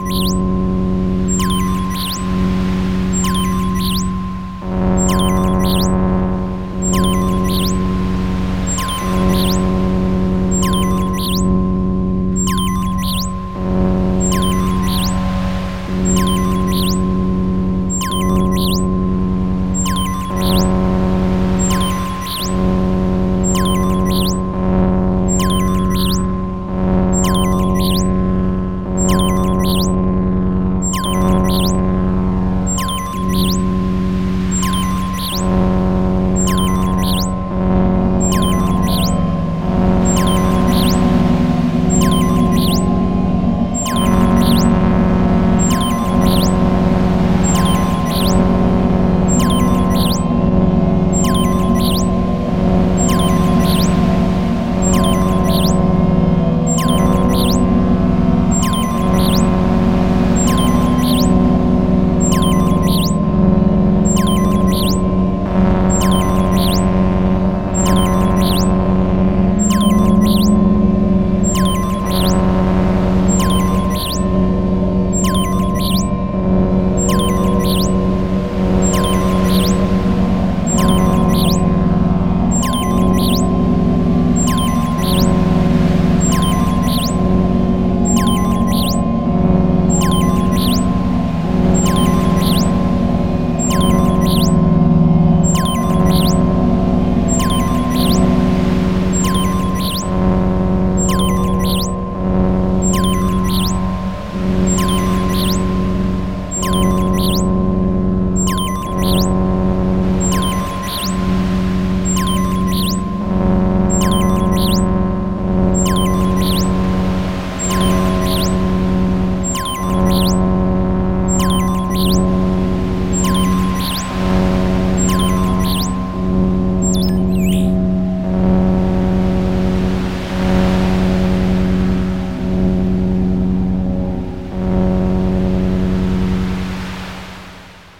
ます。